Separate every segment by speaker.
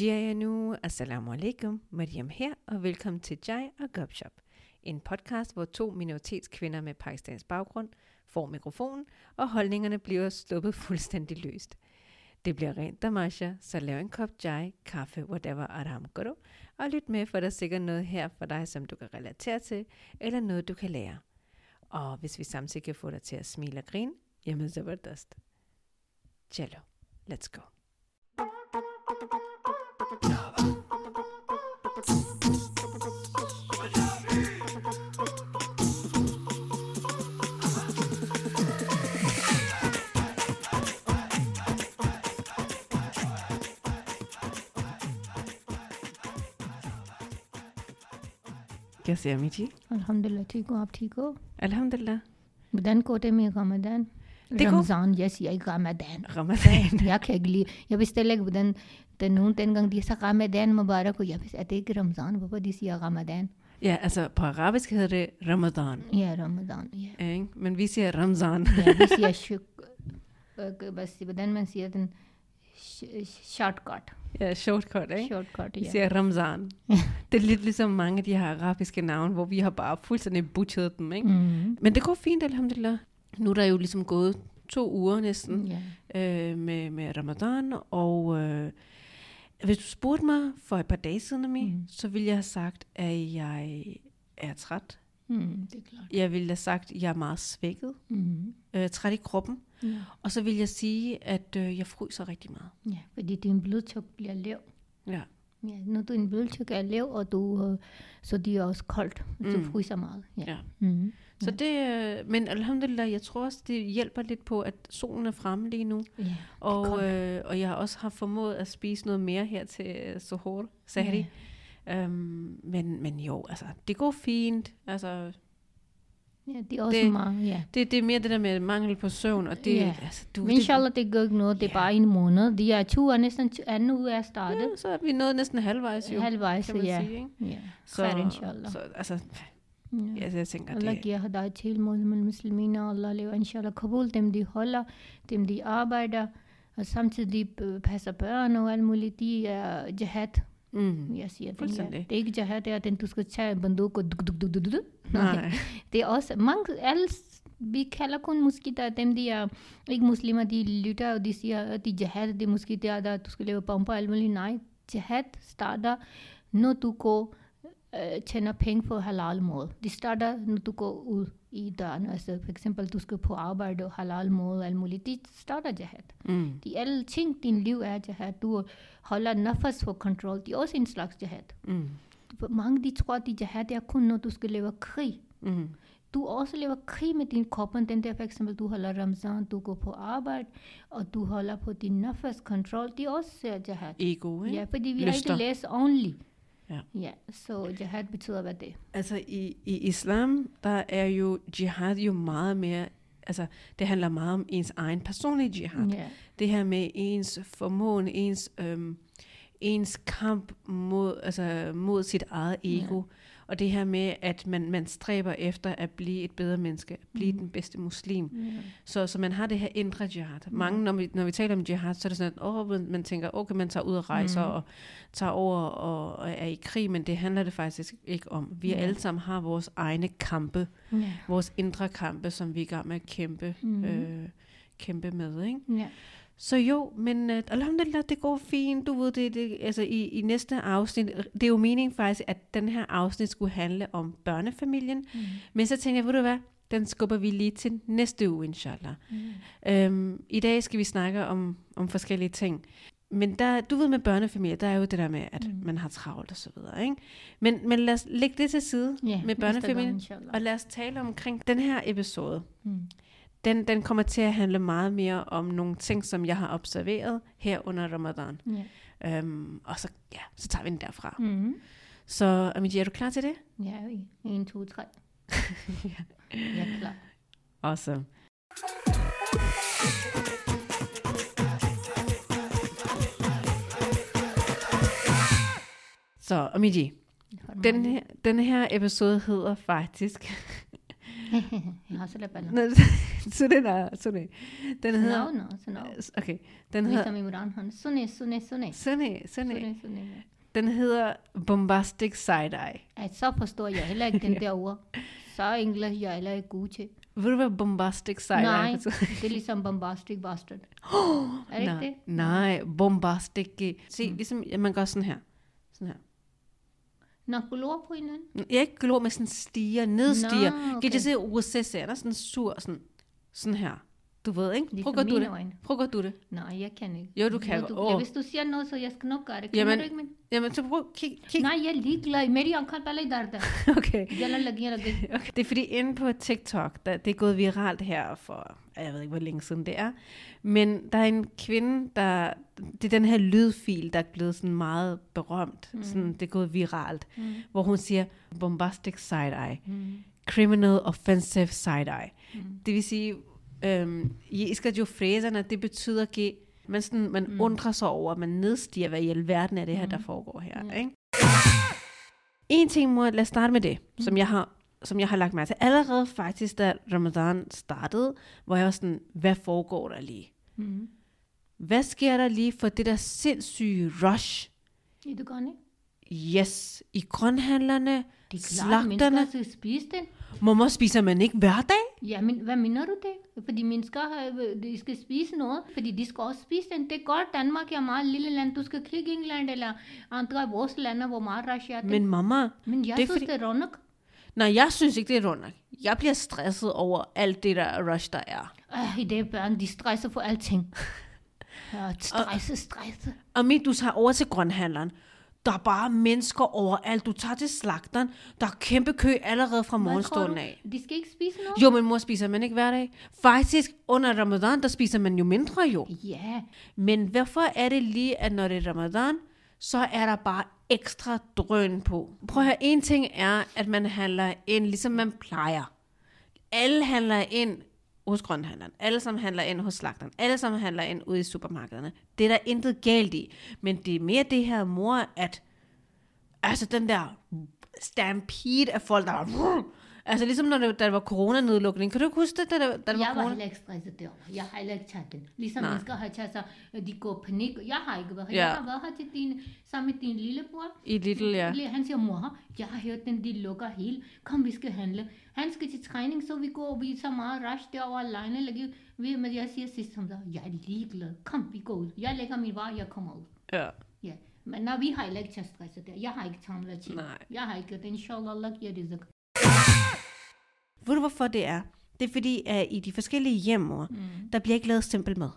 Speaker 1: Jaya nu, assalamu alaikum, Mariam her, og velkommen til Jai og Gopshop. En podcast, hvor to minoritetskvinder med pakistansk baggrund får mikrofonen, og holdningerne bliver sluppet fuldstændig løst. Det bliver rent damasha, så lav en kop chai, kaffe, whatever aram karo, og lyt med, for der er sikkert noget her for dig, som du kan relatere til, eller noget, du kan lære. Og hvis vi samtidig kan få dig til at smile og grine, jamen så var det. Cello, let's go.
Speaker 2: کیسے امی جی الحمد للہ
Speaker 1: ٹھیک ہو
Speaker 2: آپ ٹھیک ہو الحمد للہ
Speaker 1: بدن
Speaker 2: کوٹے میں غمدن رمضان یس یای غمدین غمدین یا کھیگلی یا بس لگ بدن تنون تنگنگ دیسا غمدین مبارک ہو یا بس کہ رمضان بابا دیسی یا غمدین
Speaker 1: Ja, also Parabis gehöre Ramadan.
Speaker 2: Ja, Ramadan, ja.
Speaker 1: Eng, man wie ja Ramzan.
Speaker 2: Ja, wie ja Schuk, was sie bedenken, man sieht den Shortcut.
Speaker 1: Ja, shortcut, ikke?
Speaker 2: shortcut, ja.
Speaker 1: siger Ramzan. Det er lidt ligesom mange af de her arabiske navne, hvor vi har bare fuldstændig butchet dem, ikke?
Speaker 2: Mm.
Speaker 1: Men det går fint, alhamdulillah. Nu er der jo ligesom gået to uger næsten
Speaker 2: Ja.
Speaker 1: øh, med, med Ramadan, og øh, hvis du spurgte mig for et par dage siden, Ami,
Speaker 2: Mm.
Speaker 1: så ville jeg have sagt, at jeg er træt.
Speaker 2: Mm, det er klart.
Speaker 1: Jeg ville have sagt, at jeg er meget svækket,
Speaker 2: Mm.
Speaker 1: øh, træt i kroppen.
Speaker 2: Ja.
Speaker 1: Og så vil jeg sige, at øh, jeg fryser rigtig meget.
Speaker 2: ja, fordi din blodtryk bliver lav.
Speaker 1: Ja.
Speaker 2: Ja, når din blodtryk er lav, og du, øh, så det er også koldt, så du
Speaker 1: Mm.
Speaker 2: fryser meget. Ja.
Speaker 1: Ja.
Speaker 2: Mm.
Speaker 1: Så det, øh, men alhamdulillah, jeg tror også, det hjælper lidt på, at solen er fremme lige nu.
Speaker 2: ja.
Speaker 1: Og, øh, og jeg har også har formået at spise noget mere her til øh, Sohor, Sahri. Øhm, men, men jo, altså, det går fint. Altså,
Speaker 2: Ja, det er også
Speaker 1: det-
Speaker 2: meget, ja.
Speaker 1: det, det er mere det der med mangel på søvn, og det,
Speaker 2: Ja.
Speaker 1: altså, du,
Speaker 2: Men inshallah, det gør ikke noget. Det er
Speaker 1: Ja.
Speaker 2: bare en måned. De er 20 år, næsten anden uge er startet.
Speaker 1: ja, så er vi nået næsten halvvejs jo,
Speaker 2: Halvvejs,
Speaker 1: kan man
Speaker 2: ja.
Speaker 1: sige. Ikke?
Speaker 2: Ja,
Speaker 1: Så,
Speaker 2: khair inshallah.
Speaker 1: så altså,
Speaker 2: Ja.
Speaker 1: altså, jeg tænker,
Speaker 2: Allah
Speaker 1: det,
Speaker 2: giver hidayat til musliminer. Allah lever inshallah kabul. Dem de holder, dem de arbejder. Og samtidig øh, passer børn og alt muligt. De er jihad.
Speaker 1: Mm,
Speaker 2: Jeg siger det, er ikke jihad, er den, du skal tage en banduk og duk, duk, duk, duk, duk,
Speaker 1: nej,
Speaker 2: Det er også mange, alle, vi kalder kun måske der, dem de er ikke muslimer, de lytter, og de siger, at de jihad, det er måske der, der du skal lave bomber alt muligt. Nej, jihad starter, når du går, øh, tjener penge på halal måde. Det starter, når du går ud i døren. Altså for eksempel, du skal på arbejde og halal måde og alt muligt. Det starter jihad.
Speaker 1: mm,
Speaker 2: De alle ting, din liv er jihad. Du holder nafas for kontrol. Det er også en slags jihad.
Speaker 1: mm,
Speaker 2: mange de tror, at de jihad er kun, når du skal lave krig
Speaker 1: mm,
Speaker 2: du også laver krig med din krop, den der for eksempel, du holder Ramzan, du går på arbejde, og du holder på din nafas kontrol, det er også uh, jihad.
Speaker 1: ego, ikke?
Speaker 2: Ja, fordi vi
Speaker 1: Lyster.
Speaker 2: har ikke læst ordentligt.
Speaker 1: Ja.
Speaker 2: ja, så jihad betyder hvad det?
Speaker 1: Altså i, i islam, der er jo jihad jo meget mere, altså det handler meget om ens egen personlige jihad.
Speaker 2: Ja,
Speaker 1: Det her med ens formåen, ens, øhm, ens kamp mod, altså, mod sit eget ego. Og det her med, at man, man stræber efter at blive et bedre menneske, at blive
Speaker 2: Mhm.
Speaker 1: den bedste muslim.
Speaker 2: ja,
Speaker 1: Så, så man har det her indre jihad. Mange, når vi, når vi taler om jihad, så er det sådan, at åh, man, tænker, okay, man tager ud og rejser
Speaker 2: Mhm.
Speaker 1: og tager over og, og er i krig, men det handler det faktisk ikke om. Vi
Speaker 2: Ja.
Speaker 1: alle sammen har vores egne kampe,
Speaker 2: ja.
Speaker 1: vores indre kampe, som vi er i gang med at kæmpe,
Speaker 2: Mhm.
Speaker 1: øh, kæmpe med. Ikke?
Speaker 2: ja.
Speaker 1: Så jo, men uh, alhamdulillah, det går fint. Du ved, det, det, altså i, i næste afsnit, det er jo meningen faktisk, at den her afsnit skulle handle om børnefamilien.
Speaker 2: Mm.
Speaker 1: Men så tænkte jeg, ved du hvad, den skubber vi lige til næste uge, inshallah.
Speaker 2: Mm.
Speaker 1: Øhm, I dag skal vi snakke om, om forskellige ting. Men der, du ved med børnefamilier, der er jo det der med, at
Speaker 2: Mm.
Speaker 1: man har travlt og så videre. Ikke? Men, men lad os lægge det til side
Speaker 2: Ja,
Speaker 1: med børnefamilien, og lad os tale omkring den her episode.
Speaker 2: Mm.
Speaker 1: Den, den kommer til at handle meget mere om nogle ting, som jeg har observeret her under Ramadan.
Speaker 2: Ja.
Speaker 1: Øhm, og så, ja, så tager vi den derfra.
Speaker 2: Mm.
Speaker 1: Så Amiji, er du klar til det?
Speaker 2: Ja, 1, 2, 3.
Speaker 1: ja.
Speaker 2: Jeg er klar.
Speaker 1: Awesome. Så Amiji, den her, den her episode hedder faktisk
Speaker 2: no se le
Speaker 1: peló. No, sune nada, sune.
Speaker 2: Den
Speaker 1: hedder...
Speaker 2: No, no, no.
Speaker 1: Okay, den hedder...
Speaker 2: Ligesom i Mudan Hånd. Sune, sune,
Speaker 1: sune. Sune,
Speaker 2: sune. sune,
Speaker 1: Den hedder Bombastic Side-Eye.
Speaker 2: At så forstår jeg heller ikke den der ord. Så engelsk jeg heller ikke god til.
Speaker 1: Ved du, hvad bombastic side
Speaker 2: Nej,
Speaker 1: er?
Speaker 2: det er ligesom bombastic bastard. Er det
Speaker 1: nej, ikke
Speaker 2: det?
Speaker 1: Nej, bombastic. Se, mm. ligesom, man gør sådan her. Sådan her.
Speaker 2: Nå, glor på hinanden.
Speaker 1: Jeg ikke glor med sådan stiger, nedstiger.
Speaker 2: Nå,
Speaker 1: Kan
Speaker 2: okay.
Speaker 1: du se OSS er der sådan sur, sådan, sådan her. Du ved, ikke?
Speaker 2: Ligesom
Speaker 1: Prøv at du det. Prøv at du det.
Speaker 2: Nej, jeg kan ikke.
Speaker 1: Jo, du kan. Jo,
Speaker 2: du,
Speaker 1: oh.
Speaker 2: Hvis du siger noget, så jeg skal nok gøre det. Kan
Speaker 1: jamen,
Speaker 2: du ikke, men...
Speaker 1: Jamen, så prøv kig, kig.
Speaker 2: Nej, jeg er ligeglad. Meri omkring bare i der.
Speaker 1: Okay. okay. Det er fordi inde på TikTok, der, det er gået viralt her for, jeg ved ikke, hvor længe siden det er. Men der er en kvinde, der... Det er den her lydfil, der er blevet sådan meget berømt. Mm. Sådan, det er gået viralt. Mm. Hvor hun siger, bombastic side-eye.
Speaker 2: Mm.
Speaker 1: Criminal offensive side-eye. Mm. Det vil sige, øhm, jeg elsker jo fræserne, det betyder at man, sådan, man mm. undrer sig over, man nedstiger, hvad i alverden er det her, der foregår her. Mm. Ikke? En ting, mor, lad os starte med det, mm. som jeg har som jeg har lagt mærke til. Allerede faktisk, da Ramadan startede, hvor jeg var sådan, hvad foregår der lige?
Speaker 2: Mm.
Speaker 1: Hvad sker der lige for det der sindssyge rush?
Speaker 2: I dukanen?
Speaker 1: Yes, i grønhandlerne,
Speaker 2: Det er klart, mennesker
Speaker 1: slagterne.
Speaker 2: skal spise den.
Speaker 1: Hvorfor spiser man ikke hver dag?
Speaker 2: Ja, men hvad mener du det? Fordi mennesker har, de skal spise noget, fordi de skal også spise den. Det er godt, Danmark er et meget lille land. Du skal kigge England eller andre af vores lande, hvor meget rush er det.
Speaker 1: Men mamma,
Speaker 2: men jeg
Speaker 1: det er
Speaker 2: synes,
Speaker 1: fordi-
Speaker 2: det er rundt.
Speaker 1: Nej, jeg synes ikke, det er rundt. Jeg bliver stresset over alt det der rush, der er.
Speaker 2: Øh, I det børn, de stresser for alting. Ja, stresse, stresse.
Speaker 1: Og mit, du tager over til grønhandleren. Der er bare mennesker overalt. Du tager til slagteren. Der er kæmpe kø allerede fra morgenstunden af.
Speaker 2: De skal ikke spise noget?
Speaker 1: Jo, men mor spiser man ikke hver dag. Faktisk, under ramadan, der spiser man jo mindre jo.
Speaker 2: Ja,
Speaker 1: Men hvorfor er det lige, at når det er ramadan, så er der bare ekstra drøn på. Prøv at høre, en ting er, at man handler ind, ligesom man plejer. Alle handler ind hos grønhandleren. Alle som handler ind hos slagteren. Alle som handler ind ude i supermarkederne. Det er der intet galt i. Men det er mere det her, mor, at altså den der stampede af folk, der var... Altså ligesom når det, der var coronanedlukning. Kan du ikke huske det, da, der, da der
Speaker 2: jeg
Speaker 1: var
Speaker 2: var
Speaker 1: corona?
Speaker 2: heller ikke stresset derovre. Jeg har heller ikke taget den. Ligesom
Speaker 1: Nej.
Speaker 2: mennesker har taget sig, de går panik. Jeg har ikke været her.
Speaker 1: Ja.
Speaker 2: Jeg har været her til din, sammen med din lillebror.
Speaker 1: I Little, ja.
Speaker 2: Han siger, mor, jeg har hørt den, de lukker helt. Kom, vi skal handle. Han skal til træning, så vi går, vi er så meget rush derovre alene. Lægge, vi, men jeg siger sidst som der, jeg er ligeglad. Kom, vi går ud. Jeg lægger min varer, jeg kommer ud.
Speaker 1: Ja.
Speaker 2: Ja. Men når vi har ikke taget stresset der. Jeg har ikke taget til.
Speaker 1: Nej.
Speaker 2: Jeg har ikke det. Inshallah, Allah giver det sig.
Speaker 1: Ved du, hvorfor det er? Det er fordi, at i de forskellige hjem, mor, mm. der bliver ikke lavet simpel mad.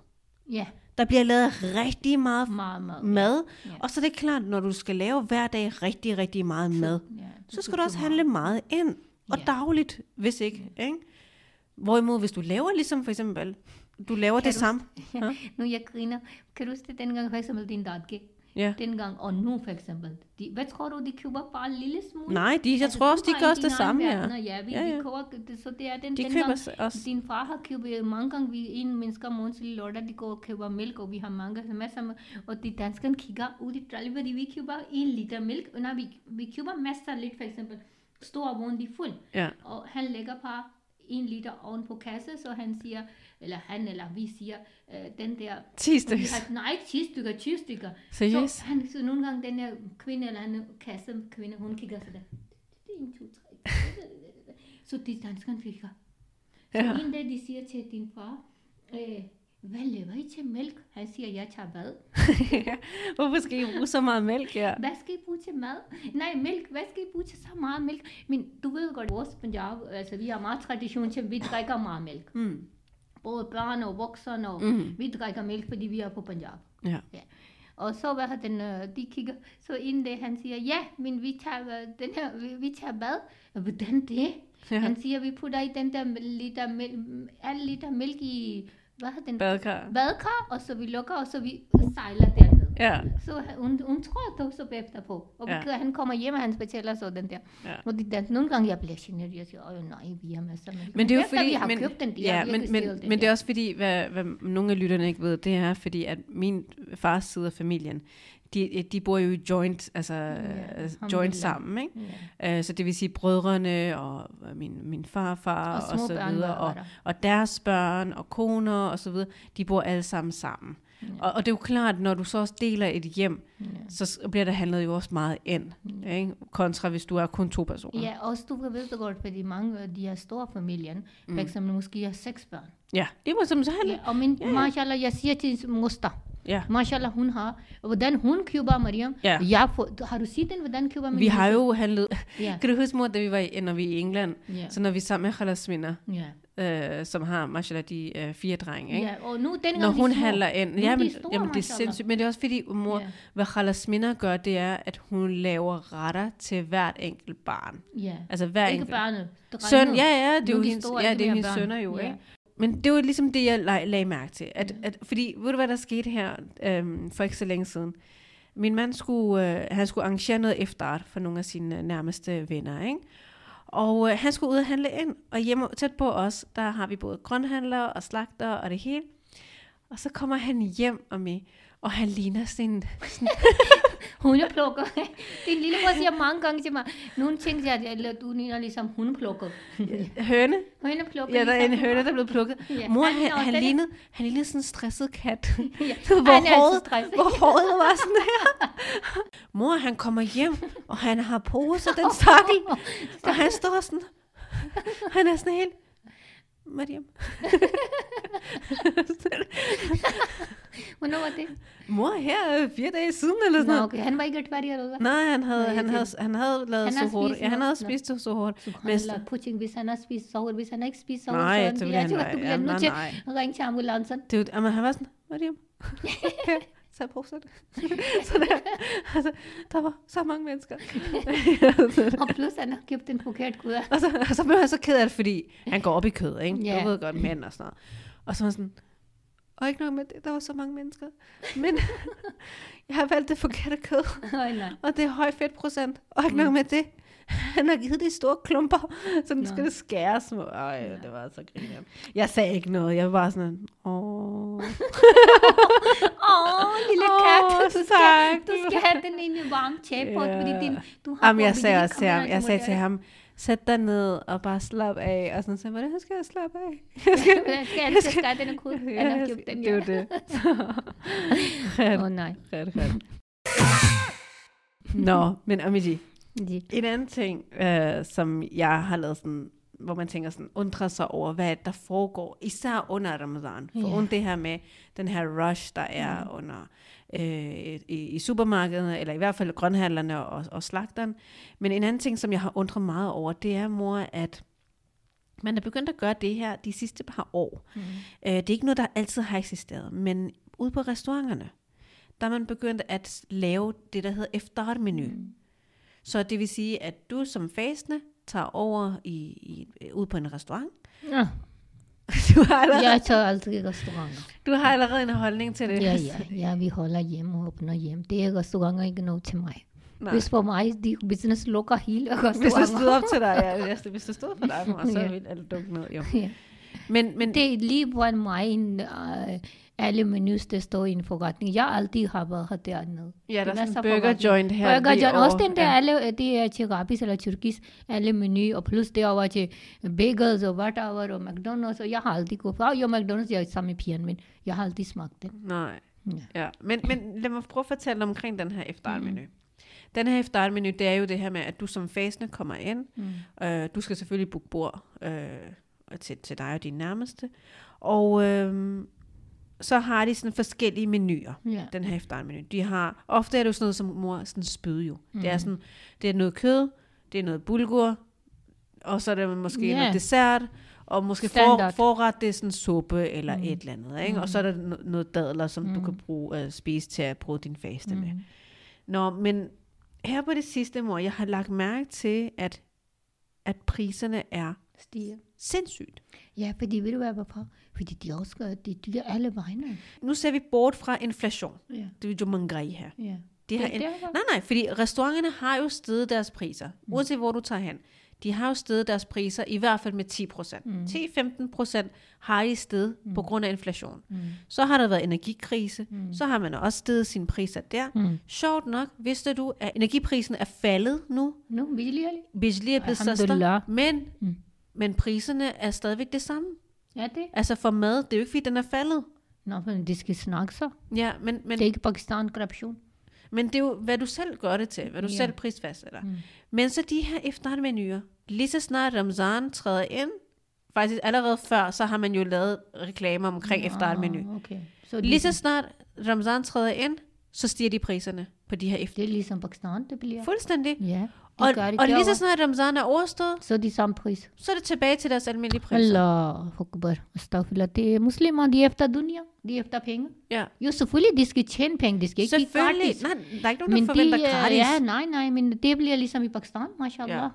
Speaker 2: Ja,
Speaker 1: Der bliver lavet rigtig meget
Speaker 2: meget, meget.
Speaker 1: mad,
Speaker 2: Ja.
Speaker 1: og så er det klart, når du skal lave hver dag rigtig, rigtig meget mad,
Speaker 2: Ja,
Speaker 1: så skal du også handle meget ind, og
Speaker 2: Ja.
Speaker 1: dagligt, hvis ikke. ikke? Hvorimod, hvis du laver ligesom for eksempel, du laver det
Speaker 2: du-
Speaker 1: samme.
Speaker 2: Ja. Nu jeg griner. Kan du huske dengang for eksempel din datke?
Speaker 1: Ja.
Speaker 2: Dengang og nu for eksempel. De, hvad tror du, de køber bare en lille smule?
Speaker 1: Nej, de, jeg
Speaker 2: Altså,
Speaker 1: tror også, de gør det samme, ja.
Speaker 2: Ja, vi,
Speaker 1: Ja, ja.
Speaker 2: køber, det- så det er den,
Speaker 1: De
Speaker 2: dengang,
Speaker 1: køber s- også.
Speaker 2: Din far har købt mange gange, vi en mennesker måneds lille lørdag, de går og køber mælk, og vi har mange masser med, og de danskerne kigger ud i trolley, fordi vi køber en liter mælk, og når vi, vi køber masser lidt for eksempel, stor vogn, de er fuld,
Speaker 1: Ja.
Speaker 2: og han lægger bare en liter oven på kasse, så han siger, eller han eller vi siger, øh, den der
Speaker 1: 10
Speaker 2: vi
Speaker 1: stykker.
Speaker 2: nej, ikke 10 stykker, 20 stykker.
Speaker 1: Seriøst?
Speaker 2: Så, han, så nogle gange den her kvinde, eller han kasse kvinde, hun kigger sådan. Det er en, to, tre. Så de danskerne kigger. Så
Speaker 1: Ja.
Speaker 2: ja. en dag, de siger til din far, øh, hvad laver I til mælk? Han siger, jeg tager bad.
Speaker 1: Hvorfor skal I bruge så meget mælk her?
Speaker 2: Hvad skal I bruge til mad? Nej, mælk. Hvad skal I bruge til så meget mælk? Men du ved godt, vores Punjab, altså vi har meget tradition til, at vi drikker meget mælk.
Speaker 1: Mm.
Speaker 2: Både børn og voksne, og mm. vi drikker mælk, fordi vi er på Punjab.
Speaker 1: Ja.
Speaker 2: Ja. Og så hvad har den, øh, de kigger, så inden det, han siger, ja, men vi tager, øh, den her, vi, vi tager bad. Hvordan det?
Speaker 1: Ja.
Speaker 2: Han siger, vi putter i den der liter, mælk, al liter mælk i, hvad den?
Speaker 1: Badekar.
Speaker 2: Badekar, og så vi lukker, og så vi sejler.
Speaker 1: Ja.
Speaker 2: Så hun, hun tror så bagefter på. Og
Speaker 1: Ja.
Speaker 2: han kommer hjem, og han fortæller så den der.
Speaker 1: Ja.
Speaker 2: Og det, der, nogle gange jeg bliver generet, jeg siger, åh nej, vi har masser mennesker.
Speaker 1: Men det er jo fordi,
Speaker 2: vi har
Speaker 1: men,
Speaker 2: købt den, de
Speaker 1: ja, men, men,
Speaker 2: stjålet
Speaker 1: men det er
Speaker 2: der.
Speaker 1: også fordi, hvad, hvad nogle af lytterne ikke ved, det er fordi, at min fars side af familien, de, de bor jo joint, altså ja, joint
Speaker 2: alhamdulillah.
Speaker 1: sammen, ikke?
Speaker 2: Ja.
Speaker 1: Øh, Så det vil sige brødrene og min, min farfar og,
Speaker 2: Og
Speaker 1: så videre, og,
Speaker 2: der.
Speaker 1: og deres børn og koner og så videre, de bor alle sammen sammen. Og, og det er jo klart, når du så også deler et hjem,
Speaker 2: Ja.
Speaker 1: så bliver der handlet jo også meget ind, ikke? kontra hvis du er kun to personer.
Speaker 2: Ja, også du ved det godt, fordi mange af de her store familien,
Speaker 1: Mm.
Speaker 2: for eksempel måske har seks børn.
Speaker 1: Ja det var som så
Speaker 2: Ja, og min,
Speaker 1: Ja, ja.
Speaker 2: mashallah, jeg siger til moster,
Speaker 1: Ja.
Speaker 2: mashallah, hun har, og hvordan hun køber Mariam,
Speaker 1: Ja.
Speaker 2: jeg får, har du set den, hvordan køber min
Speaker 1: Vi har jo handlet...
Speaker 2: Ja,
Speaker 1: Kan du huske, mor, da vi var i, når vi i England,
Speaker 2: ja,
Speaker 1: så når vi sammen med Khalasmina,
Speaker 2: ja.
Speaker 1: øh, som har, mashallah, de øh, fire drenge, ikke?
Speaker 2: ja, og nu den
Speaker 1: Når hun handler ind,
Speaker 2: Nu
Speaker 1: ja,
Speaker 2: de
Speaker 1: men,
Speaker 2: store,
Speaker 1: jamen, det er sindssygt, men det er også fordi, mor,
Speaker 2: Ja.
Speaker 1: hvad Khalasmina gør, det er, at hun laver retter til hvert enkelt barn.
Speaker 2: Ja.
Speaker 1: Altså hver
Speaker 2: Ikke
Speaker 1: enkelt.
Speaker 2: barnet.
Speaker 1: Søn, ja, ja, det er jo
Speaker 2: de
Speaker 1: hendes, ja, det er hendes sønner jo,
Speaker 2: Ja.
Speaker 1: ikke? Men det var ligesom det, jeg lag, lagde mærke til. At, at, fordi, ved du hvad der skete her øhm, for ikke så længe siden? Min mand skulle, øh, han skulle arrangere noget efterart for nogle af sine øh, nærmeste venner, ikke? Og øh, han skulle ud og handle ind, og hjemme tæt på os, der har vi både grønhandlere og slagter og det hele. Og så kommer han hjem og med, og han ligner sådan sådan,
Speaker 2: Hundeplukker. Din lillebror siger mange gange til mig, nogle ting siger, at du ligner ligesom hundeplukker.
Speaker 1: høne.
Speaker 2: Hundeplukker.
Speaker 1: Ja, der er en
Speaker 2: ligesom-
Speaker 1: høne, der er blevet plukket.
Speaker 2: Ja,
Speaker 1: Mor,
Speaker 2: han
Speaker 1: han,
Speaker 2: er
Speaker 1: han, lignede, han lignede sådan en stresset kat.
Speaker 2: Ja,
Speaker 1: hvor,
Speaker 2: han er
Speaker 1: håret,
Speaker 2: stresset.
Speaker 1: hvor håret var sådan her. Mor, han kommer hjem, og han har poser, den stakkel. Og han står sådan, han er sådan helt, Mariam.
Speaker 2: Hvornår var det?
Speaker 1: Mor, her er fire dage siden, eller sådan
Speaker 2: Nå, okay. Han var ikke et værdig, eller hvad?
Speaker 1: Nej, han havde,
Speaker 2: jeg
Speaker 1: han havde, han havde lavet
Speaker 2: Han
Speaker 1: så
Speaker 2: har spist
Speaker 1: Ja, han havde spist så hårdt.
Speaker 2: Subhanallah, pudding, hvis han har spist sovr, hvis han ikke spist sovr,
Speaker 1: Nej,
Speaker 2: så
Speaker 1: så
Speaker 2: det
Speaker 1: han
Speaker 2: altid, at
Speaker 1: være-
Speaker 2: du bliver nødt
Speaker 1: nej,
Speaker 2: til
Speaker 1: nej.
Speaker 2: at ringe til ambulancen.
Speaker 1: Det, jamen, han var sådan, Mariam, her, tag poserne. så der, altså, der var så mange mennesker.
Speaker 2: Og plus, han har købt en forkert kuder.
Speaker 1: Og så, og så blev han så ked af det, fordi han går op i kød, ikke?
Speaker 2: Ja.
Speaker 1: Du ved godt, mænd og sådan noget. Og så var han sådan, og ikke nok med det, der var så mange mennesker. Men jeg har valgt det forkerte kød,
Speaker 2: Nej, nej.
Speaker 1: og det er høj fedtprocent. Og ikke nok med det, han har givet det i store klumper, så nu
Speaker 2: Nå.
Speaker 1: skal det skæres. Ej, det var så griner. Jeg sagde ikke noget, jeg var bare sådan, åh.
Speaker 2: Åh, lille
Speaker 1: Åh,
Speaker 2: kat, du skal, du skal have den ind i varm tæppe,
Speaker 1: Ja.
Speaker 2: yeah. fordi din, du har
Speaker 1: Jamen, jeg sagde
Speaker 2: de
Speaker 1: også til ham, jeg sagde til ham, sæt dig ned og bare slap af. Og sådan, så hvordan skal jeg slappe af?
Speaker 2: Jeg skal, jeg skal altid skære den kude.
Speaker 1: Ja, jeg skal-
Speaker 2: den,
Speaker 1: det er jo det.
Speaker 2: Åh, oh, nej.
Speaker 1: Ret, ret. Nå, men Amiji, en anden ting, øh, som jeg har lavet sådan, hvor man tænker sådan, undrer sig over, hvad der foregår, især under Ramadan. For yeah. det her med den her rush, der er mm. under øh, i, i supermarkederne, eller i hvert fald grønhandlerne og, og slagteren. Men en anden ting, som jeg har undret meget over, det er, mor, at man er begyndt at gøre det her de sidste par år.
Speaker 2: Mm.
Speaker 1: Øh, det er ikke noget, der altid har eksisteret, men ude på restauranterne, der er man begyndt at lave det, der hedder eftermenu. Mm. Så det vil sige, at du som fastende tager over i, i, ud på en restaurant.
Speaker 2: Ja.
Speaker 1: Du har, allerede,
Speaker 2: Jeg tager i restauranter.
Speaker 1: du har allerede en holdning til det.
Speaker 2: Ja, ja, ja, vi holder hjem og åbner hjem. Det er restauranter ikke noget til mig.
Speaker 1: Nej.
Speaker 2: Hvis for mig, de business lukker hele
Speaker 1: Hvis det
Speaker 2: restauranter.
Speaker 1: stod op til dig, ja, hvis det, hvis det stod for dig, mor, så
Speaker 2: Ja.
Speaker 1: ville alt dukke ned, jo.
Speaker 2: Ja.
Speaker 1: Men, men
Speaker 2: Det er lige på mig, en, uh, alle menus, der står i en forretning. Jeg altid har været her dernede.
Speaker 1: ja, der er sådan burger
Speaker 2: forretninger.
Speaker 1: joint her.
Speaker 2: Burger John, også den der,
Speaker 1: ja.
Speaker 2: alle, det er til rabis eller tyrkisk, alle menu, og plus derovre til bagels og whatever, og McDonald's, og jeg har altid gået fra, jo McDonald's, jeg er sammen med pigerne, men jeg har altid smagt den.
Speaker 1: Nej.
Speaker 2: Ja.
Speaker 1: Ja, men, men lad mig prøve at fortælle omkring den her
Speaker 2: Mm.
Speaker 1: eftermenu. Den her eftermenu, det er jo det her med, at du som fasende kommer ind.
Speaker 2: Mm.
Speaker 1: Øh, du skal selvfølgelig booke bord øh, til, til dig og dine nærmeste. Og øh, så har de sådan forskellige menuer,
Speaker 2: Ja.
Speaker 1: den her eftermenu. De har, ofte er det jo sådan noget som mor, sådan spyd jo. Mm. Det er
Speaker 2: Mhm.
Speaker 1: sådan, det er noget kød, det er noget bulgur, og så er der måske
Speaker 2: Ja.
Speaker 1: noget dessert, og måske for,
Speaker 2: Standard.
Speaker 1: forret, det er sådan suppe eller
Speaker 2: Mm.
Speaker 1: mm. et eller andet. Ikke? Mm. Og så er der no- noget dadler, som mm. du
Speaker 2: Mm.
Speaker 1: kan bruge, uh, spise til at bruge din faste mm. med.
Speaker 2: Mm.
Speaker 1: Nå, men her på det sidste, mor, jeg har lagt mærke til, at, at priserne er
Speaker 2: Stiger.
Speaker 1: sindssygt.
Speaker 2: Ja, fordi ved du hvad, hvorfor? Fordi de også gør, det dyre alle vegne.
Speaker 1: Nu ser vi bort fra inflation.
Speaker 2: Ja,
Speaker 1: Det er jo mangrai her.
Speaker 2: ja. Det-
Speaker 1: en,
Speaker 2: det er-
Speaker 1: nej, nej, fordi restauranterne har jo steget deres priser,
Speaker 2: Mm.
Speaker 1: uanset hvor du tager hen. De har jo steget deres priser i hvert fald med 10 procent.
Speaker 2: Mm.
Speaker 1: 10-15 procent har de steget mm. på grund af inflation.
Speaker 2: Mm.
Speaker 1: Så har der været energikrise,
Speaker 2: Mm.
Speaker 1: så har man også steget sine priser der.
Speaker 2: Mm.
Speaker 1: Sjovt nok, vidste du, at energiprisen er faldet nu.
Speaker 2: Nu, billigere.
Speaker 1: Bijli er blevet men,
Speaker 2: Mm.
Speaker 1: men priserne er stadigvæk det samme.
Speaker 2: Ja, det.
Speaker 1: Altså for mad, det er jo ikke fordi, den er faldet.
Speaker 2: Nå, men det skal snakke så.
Speaker 1: Ja, men, men,
Speaker 2: Det er ikke Pakistan korruption.
Speaker 1: men det er jo, hvad du selv gør det til, hvad du
Speaker 2: Ja.
Speaker 1: selv prisfastsætter.
Speaker 2: Mm.
Speaker 1: Men så de her efterretmenuer, lige så snart Ramzan træder ind, faktisk allerede før, så har man jo lavet reklamer omkring efterretmenu.
Speaker 2: Ah, okay. Så
Speaker 1: Lige så snart Ramzan træder ind, så stiger de priserne på de her efter.
Speaker 2: det er ligesom Pakistan, det bliver.
Speaker 1: Fuldstændig.
Speaker 2: Ja, det
Speaker 1: Og,
Speaker 2: gør det
Speaker 1: og lige så snart Ramzan er overstået,
Speaker 2: Så er de samme pris.
Speaker 1: så er det tilbage til deres almindelige priser.
Speaker 2: Allah akbar. Astaghfirullah. Det er muslimer, de er efter dunia. De er efter penge.
Speaker 1: Ja.
Speaker 2: Jo, selvfølgelig, de skal tjene penge. De skal ikke gratis.
Speaker 1: Nej, der er ikke nogen,
Speaker 2: Men
Speaker 1: der forventer
Speaker 2: de,
Speaker 1: gratis.
Speaker 2: ja, nej, nej, men det bliver ligesom i Pakistan, mashallah.
Speaker 1: Ja.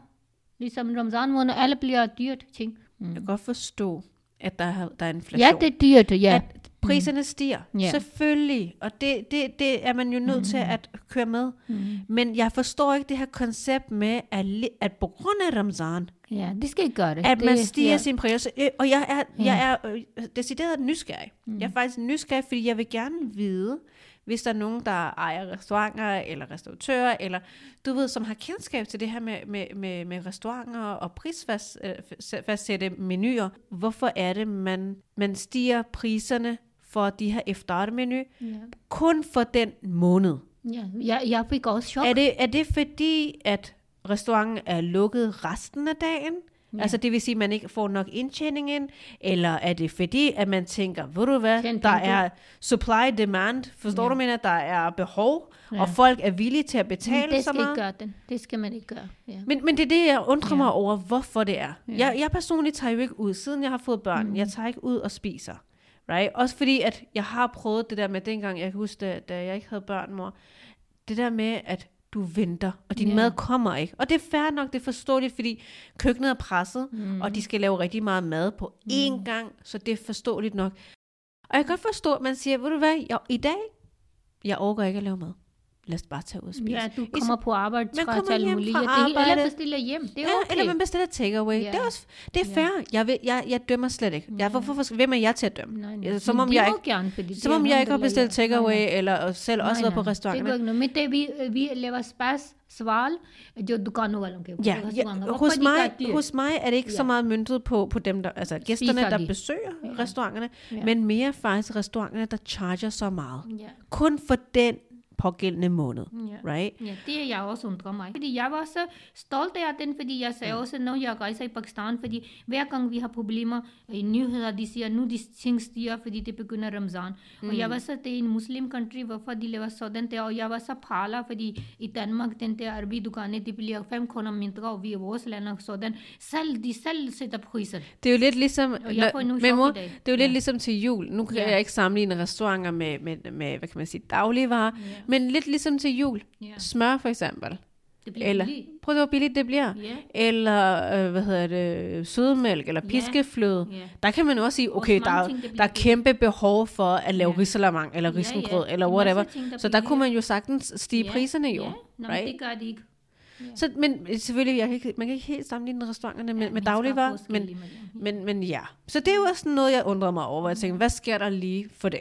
Speaker 2: Ligesom Ramzan måned, alle bliver dyrt ting. Mm.
Speaker 1: Jeg kan godt forstå, at der, er- der er inflation.
Speaker 2: Ja, det er dyrt, ja.
Speaker 1: At priserne stiger.
Speaker 2: Ja.
Speaker 1: Selvfølgelig. Og det, det, det er man jo nødt til at køre med.
Speaker 2: Mm.
Speaker 1: Men jeg forstår ikke det her koncept med, at, at på grund af Ramzan,
Speaker 2: Ja, det skal ikke gøre det.
Speaker 1: at
Speaker 2: det,
Speaker 1: man stiger
Speaker 2: ja.
Speaker 1: sin priser. Øh, Og jeg er,
Speaker 2: Ja.
Speaker 1: jeg er øh, decideret nysgerrig.
Speaker 2: Mm.
Speaker 1: Jeg er faktisk nysgerrig, fordi jeg vil gerne vide, hvis der er nogen, der ejer restauranter eller restauratører, eller du ved, som har kendskab til det her med, med, med, med restauranter og prisfastsætte menuer. Hvorfor er det, man, man stiger priserne for de her efterretmenu
Speaker 2: Ja.
Speaker 1: kun for den måned?
Speaker 2: Ja, jeg, jeg fik også chok.
Speaker 1: Er det, er det fordi, at restauranten er lukket resten af dagen? Ja. Altså det vil sige, at man ikke får nok indtjening ind? Eller er det fordi, at man tænker, ved du hvad,
Speaker 2: Tjen
Speaker 1: der er supply demand, forstår
Speaker 2: Ja.
Speaker 1: du, mener, der er behov, ja. Og folk er villige til at
Speaker 2: Men
Speaker 1: betale
Speaker 2: det
Speaker 1: så
Speaker 2: skal
Speaker 1: meget?
Speaker 2: ikke gøre den. Det skal man ikke gøre. Ja.
Speaker 1: Men, men det er det, jeg undrer
Speaker 2: Ja.
Speaker 1: mig over, hvorfor det er.
Speaker 2: Ja.
Speaker 1: Jeg, jeg personligt tager jo ikke ud, siden jeg har fået børn.
Speaker 2: Mm.
Speaker 1: Jeg tager ikke ud og spiser. Right? Også fordi, at jeg har prøvet det der med dengang, jeg kan huske, da, da jeg ikke havde børn, mor. Det der med, at du venter, og din
Speaker 2: Ja.
Speaker 1: mad kommer ikke. Og det er fair nok, det er forståeligt, fordi køkkenet er presset,
Speaker 2: Mm.
Speaker 1: og de skal lave rigtig meget mad på én gang, så det er forståeligt nok. Og jeg kan godt forstå, at man siger, ved du hvad, jeg, i dag, jeg overgår ikke at lave mad lad os bare tage ud og spise.
Speaker 2: Ja, du kommer på arbejde,
Speaker 1: man kommer
Speaker 2: til
Speaker 1: hjem
Speaker 2: mulige.
Speaker 1: fra
Speaker 2: arbejde. Det, eller bestiller hjem, det er okay.
Speaker 1: Ja, eller man bestiller takeaway.
Speaker 2: Yeah.
Speaker 1: Det er også det er fair. Jeg, vil, jeg, jeg dømmer slet ikke. Jeg, hvorfor, for, hvem er jeg til at dømme?
Speaker 2: Nej, nej.
Speaker 1: Som om
Speaker 2: de
Speaker 1: jeg, ikke,
Speaker 2: gerne, fordi
Speaker 1: som om jeg ikke har bestilt takeaway, eller selv også været på
Speaker 2: restaurant. Det er ikke vi, vi laver spas, sval, jo du والوں के
Speaker 1: ja, ja, hos, mig, hos mig er det ikke
Speaker 2: ja.
Speaker 1: så meget myntet på, på dem, der, altså gæsterne, der besøger
Speaker 2: ja.
Speaker 1: restauranterne,
Speaker 2: ja.
Speaker 1: men mere faktisk restauranterne, der charger så meget.
Speaker 2: Ja.
Speaker 1: Kun for den pågældende måned.
Speaker 2: ja.
Speaker 1: Right?
Speaker 2: Ja, det er jeg også undrer mig. Fordi jeg var så stolt af den, fordi jeg sagde også, når jeg rejser i Pakistan, fordi hver gang vi har problemer i nyheder, de siger, nu de ting stiger, fordi det begynder Ramzan. Mm. Og jeg var så, det er en muslim country, hvorfor de laver sådan der, og jeg var så praler, fordi i Danmark, den der arabi dukane, de bliver 5 kroner mindre, og vi er vores land og sådan. Selv, de selv sætter priser.
Speaker 1: Det er jo lidt ligesom,
Speaker 2: Og jeg får nu
Speaker 1: men mor,
Speaker 2: i
Speaker 1: det er jo lidt
Speaker 2: Ja.
Speaker 1: ligesom til jul. Nu kan
Speaker 2: Ja.
Speaker 1: jeg ikke sammenligne restauranter med, med, med, hvad kan man sige, dagligvarer,
Speaker 2: Ja.
Speaker 1: Men lidt ligesom til jul.
Speaker 2: Ja.
Speaker 1: Smør for eksempel.
Speaker 2: Det bliver
Speaker 1: Eller,
Speaker 2: billigt.
Speaker 1: prøv at hvor billigt det bliver.
Speaker 2: Ja.
Speaker 1: Eller, øh, hvad hedder det, sødmælk, eller piskefløde.
Speaker 2: Ja.
Speaker 1: Der kan man også sige, okay, der, er-
Speaker 2: ting, der
Speaker 1: er kæmpe behov for at lave
Speaker 2: Ja.
Speaker 1: risalamang, eller risengrød,
Speaker 2: ja.
Speaker 1: eller whatever.
Speaker 2: ting, der
Speaker 1: Så der kunne man jo sagtens stige
Speaker 2: Ja,
Speaker 1: priserne jo.
Speaker 2: Ja, Nå,
Speaker 1: right?
Speaker 2: det gør de ikke.
Speaker 1: Så, men selvfølgelig, jeg kan ikke, man kan ikke helt sammenligne restauranterne med,
Speaker 2: Ja,
Speaker 1: med
Speaker 2: er
Speaker 1: dagligvarer, men.
Speaker 2: Ja.
Speaker 1: men, men ja. Så det er jo også noget, jeg undrede mig over, hvor jeg tænkte, hvad sker der lige for det?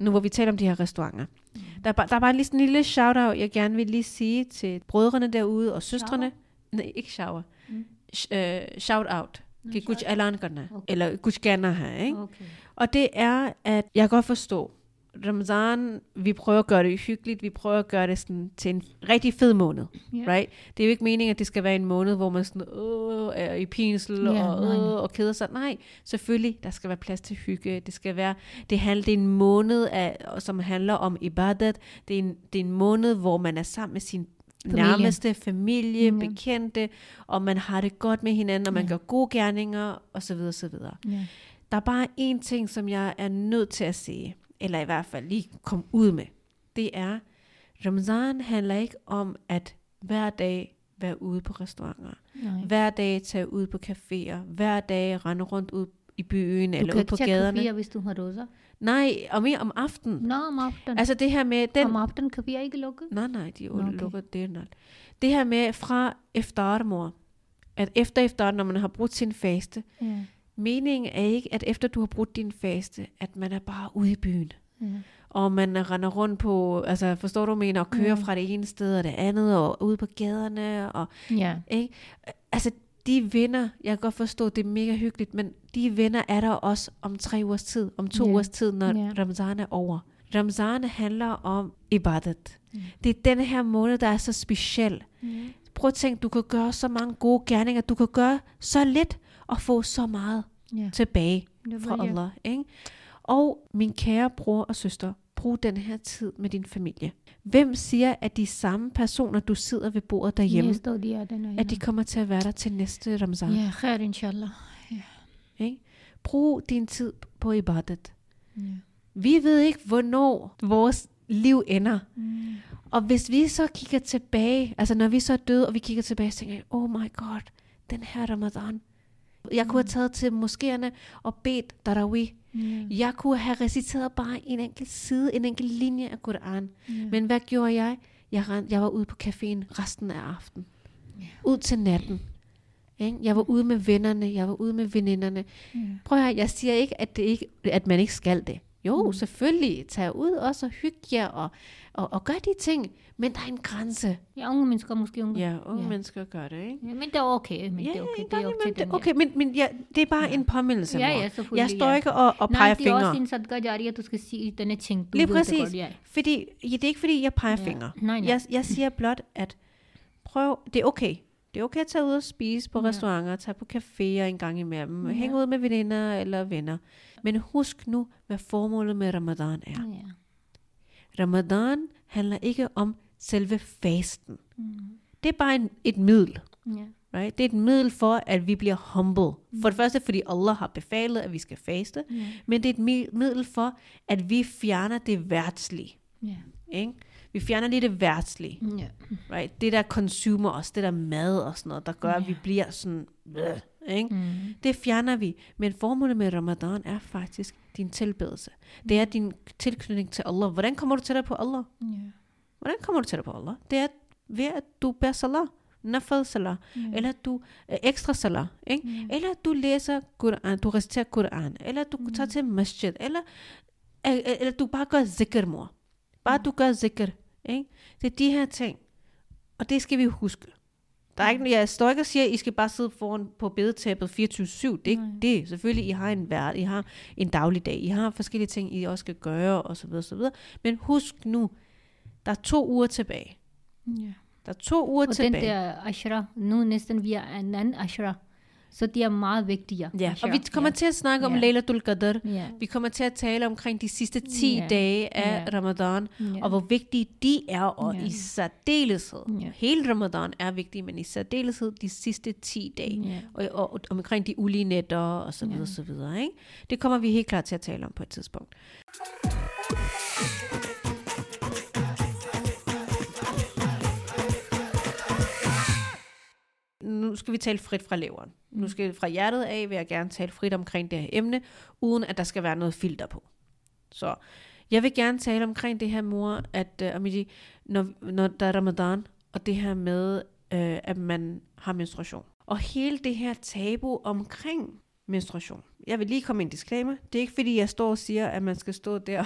Speaker 1: Nu hvor vi taler om de her restauranter. Der er, bare, der er bare lige sådan en lille shout-out, jeg gerne vil lige sige til brødrene derude og søstrene. Nej, ikke shower.
Speaker 2: Mm.
Speaker 1: Sh- øh, shout-out.
Speaker 2: Nå,
Speaker 1: Til Gucci.
Speaker 2: Okay.
Speaker 1: Eller Gucci her, ikke?
Speaker 2: Okay.
Speaker 1: Og det er, at jeg kan godt forstå, Ramazan, vi prøver at gøre det hyggeligt, vi prøver at gøre det sådan til en rigtig fed måned,
Speaker 2: Ja.
Speaker 1: right? Det er jo ikke meningen, at det skal være en måned, hvor man sådan, åh, er i pinsel
Speaker 2: Ja,
Speaker 1: og, åh, og keder sig. Nej, selvfølgelig, der skal være plads til hygge. Det skal være, det, handler, det er en måned, af, som handler om ibadat. Det er en, det er en måned, hvor man er sammen med sin
Speaker 2: Familie.
Speaker 1: nærmeste familie,
Speaker 2: Mm, ja.
Speaker 1: bekendte, og man har det godt med hinanden, og man
Speaker 2: Ja.
Speaker 1: gør gode gerninger, osv. osv.
Speaker 2: Ja.
Speaker 1: Der er bare én ting, som jeg er nødt til at sige, eller i hvert fald lige komme ud med. Det er, Ramazan handler ikke om at hver dag være ude på restauranter.
Speaker 2: Nej.
Speaker 1: Hver dag tage ud på caféer. Hver dag rende rundt ud i byen
Speaker 2: Du
Speaker 1: eller
Speaker 2: kan
Speaker 1: ud på gaderne.
Speaker 2: kafier, hvis du har rosa.
Speaker 1: Nej, og mere om aftenen.
Speaker 2: Nå, om aftenen.
Speaker 1: Altså det her med den...
Speaker 2: Om aftenen kafier er ikke lukket.
Speaker 1: Nej, nej, de er
Speaker 2: Nå,
Speaker 1: okay. lukket det nok. Det her med fra efter mor, at efter efter, når man har brudt sin faste,
Speaker 2: Ja.
Speaker 1: Meningen er ikke, at efter du har brudt din faste, at man er bare ude i byen.
Speaker 2: Ja.
Speaker 1: Og man render rundt på, altså forstår du, mener, og kører
Speaker 2: Mm.
Speaker 1: fra det ene sted og det andet, og ude på gaderne, og
Speaker 2: ja.
Speaker 1: ikke? Altså, de venner, jeg kan godt forstå, det er mega hyggeligt, men de venner er der også om tre ugers tid, om to
Speaker 2: Ja.
Speaker 1: ugers tid, når
Speaker 2: Ja.
Speaker 1: Ramazan er over. Ramazan handler om ibadat.
Speaker 2: Mm.
Speaker 1: Det er denne her måned, der er så speciel.
Speaker 2: Mm.
Speaker 1: Prøv at tænke, du kan gøre så mange gode gerninger, du kan gøre så lidt og få så meget
Speaker 2: Ja.
Speaker 1: tilbage
Speaker 2: Det
Speaker 1: fra
Speaker 2: jeg.
Speaker 1: Allah. Ikke? Og min kære bror og søster, brug den her tid med din familie. Hvem siger, at de samme personer, du sidder ved bordet derhjemme,
Speaker 2: år, de er den
Speaker 1: at de kommer til at være der til næste Ramazan?
Speaker 2: Ja, khair inshallah.
Speaker 1: Ikke? Brug din tid på ibadat.
Speaker 2: Ja.
Speaker 1: Vi ved ikke, hvornår vores liv ender.
Speaker 2: Mm.
Speaker 1: Og hvis vi så kigger tilbage, altså når vi så er døde, og vi kigger tilbage, så tænker jeg, oh my god, den her Ramadan. Jeg kunne have taget til moskéerne og bedt Tarawih.
Speaker 2: Ja.
Speaker 1: Jeg kunne have reciteret bare en enkelt side, en enkelt linje af Koran.
Speaker 2: Ja.
Speaker 1: Men hvad gjorde jeg? Jeg, rend, jeg var ude på caféen resten af aftenen.
Speaker 2: Ja.
Speaker 1: Ud til natten. Ikke? Jeg var ude med vennerne, jeg var ude med veninderne.
Speaker 2: Ja.
Speaker 1: Prøv at høre, jeg siger ikke, at, det ikke, at man ikke skal det. Jo,
Speaker 2: Mm.
Speaker 1: selvfølgelig. Tag ud også og hygge jer og, og, og gør de ting. Men der er en grænse.
Speaker 2: ja, unge mennesker måske unge.
Speaker 1: Ja, unge
Speaker 2: Ja.
Speaker 1: ja. mennesker gør det, ikke?
Speaker 2: Ja, men det er okay. Men
Speaker 1: ja,
Speaker 2: det er okay. Det er
Speaker 1: det, okay, men, men ja, det er bare
Speaker 2: Ja.
Speaker 1: en påmindelse,
Speaker 2: Ja,
Speaker 1: mor.
Speaker 2: ja, selvfølgelig,
Speaker 1: Jeg står
Speaker 2: ja.
Speaker 1: ikke og, og
Speaker 2: Nej,
Speaker 1: peger
Speaker 2: det er også
Speaker 1: fingre.
Speaker 2: en sadka jariya, du skal sige denne ting. Du
Speaker 1: Lige præcis.
Speaker 2: godt, ja.
Speaker 1: Fordi, ja, det er ikke, fordi jeg peger
Speaker 2: Ja.
Speaker 1: fingre.
Speaker 2: Nej, nej.
Speaker 1: Jeg, jeg siger blot, at prøv, det er okay. Det er okay at tage ud og spise på
Speaker 2: Ja.
Speaker 1: restauranter, tage på caféer en gang imellem,
Speaker 2: Ja.
Speaker 1: hænge ud med veninder eller venner. Men husk nu, hvad formålet med Ramadan er.
Speaker 2: Ja.
Speaker 1: Ramadan handler ikke om selve fasten.
Speaker 2: Mm.
Speaker 1: Det er bare en, et middel.
Speaker 2: Ja.
Speaker 1: Right? Det er et middel for, at vi bliver humble. For det første, fordi Allah har befalet, at vi skal faste.
Speaker 2: Ja.
Speaker 1: Men det er et mi- middel for, at vi fjerner det værtslige.
Speaker 2: Ja.
Speaker 1: Ikke? Vi fjerner lige det værtslige.
Speaker 2: Ja.
Speaker 1: Right? Det der consumer os, det der mad og sådan noget, der gør, at vi bliver sådan... Øh, ikke?
Speaker 2: Mm.
Speaker 1: Det fjerner vi. Men formålet med Ramadan er faktisk din tilbedelse. Det er din tilknytning til Allah. Hvordan kommer du tættere på Allah?
Speaker 2: Ja.
Speaker 1: Hvordan kommer du tættere på Allah? Det er ved, at du bærer salah. Nafal salah.
Speaker 2: Ja.
Speaker 1: Eller at du øh, ekstra salah. Ikke?
Speaker 2: Ja.
Speaker 1: Eller at du læser Quran, du reciterer Quran. Eller du
Speaker 2: Mm.
Speaker 1: tager til masjid. Eller, øh, øh, eller du bare gør zikr, mor. Bare du gør zikr. Ikke? Det er de her ting. Og det skal vi huske. Der er ikke, jeg står ikke og siger, at I skal bare sidde foran på bedetæppet 24-7. Det er ikke
Speaker 2: Nej.
Speaker 1: det. Selvfølgelig, I har en hver, I har en dagligdag. I har forskellige ting, I også skal gøre, og så videre, så videre. Men husk nu, der er to uger tilbage.
Speaker 2: Ja.
Speaker 1: Der er to uger
Speaker 2: Og den
Speaker 1: tilbage.
Speaker 2: der ashra, nu næsten vi er en anden ashra, så de er meget vigtige.
Speaker 1: Ja, og vi kommer
Speaker 2: ja.
Speaker 1: til at snakke om
Speaker 2: Ja.
Speaker 1: Laylatul Qadr.
Speaker 2: Ja.
Speaker 1: Vi kommer til at tale omkring de sidste 10
Speaker 2: Ja.
Speaker 1: dage af
Speaker 2: Ja.
Speaker 1: Ramadan,
Speaker 2: Ja.
Speaker 1: og hvor vigtige de er, og
Speaker 2: Ja.
Speaker 1: i særdeleshed.
Speaker 2: Ja.
Speaker 1: Hele Ramadan er vigtig, men i særdeleshed de sidste 10 dage.
Speaker 2: Ja.
Speaker 1: Og, og, og omkring de ulige nætter og så videre,
Speaker 2: Ja.
Speaker 1: så videre. Ikke? Det kommer vi helt klart til at tale om på et tidspunkt. Nu skal vi tale frit fra leveren. Nu skal fra hjertet af vil jeg gerne tale frit omkring det her emne, uden at der skal være noget filter på. Så jeg vil gerne tale omkring det her, mor, at uh, Amidi, når, når der er ramadan, og det her med, uh, at man har menstruation. Og hele det her tabu omkring menstruation. Jeg vil lige komme med en disclaimer. Det er ikke fordi, jeg står og siger, at man skal stå der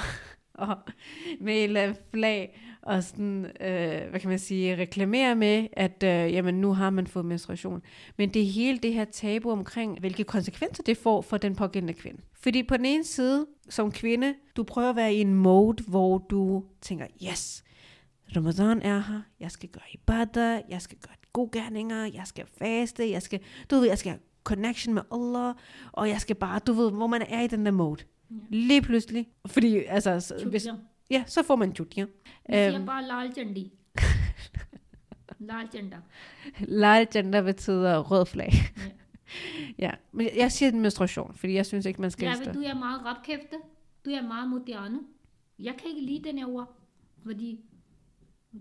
Speaker 1: og med et eller andet flag og sådan, øh, hvad kan man sige, reklamere med, at øh, jamen, nu har man fået menstruation. Men det er hele det her tabu omkring, hvilke konsekvenser det får for den pågældende kvinde. Fordi på den ene side, som kvinde, du prøver at være i en mode, hvor du tænker, yes, Ramadan er her, jeg skal gøre ibadah, jeg skal gøre gode gerninger, jeg skal faste, jeg skal, du ved, jeg skal have connection med Allah, og jeg skal bare, du ved, hvor man er i den der mode.
Speaker 2: Ja.
Speaker 1: Lige pludselig. Fordi, altså, så- hvis, ja, så får man chutier.
Speaker 2: Vi siger
Speaker 1: Øhm.
Speaker 2: bare lal chandi. lal chanda.
Speaker 1: Lal gender betyder rød flag.
Speaker 2: Ja.
Speaker 1: ja, men jeg- siger menstruation, fordi jeg synes ikke, man skal
Speaker 2: Ja, du er meget rapkæfte. Du er meget moderne. Jeg kan ikke lide den her ord. Fordi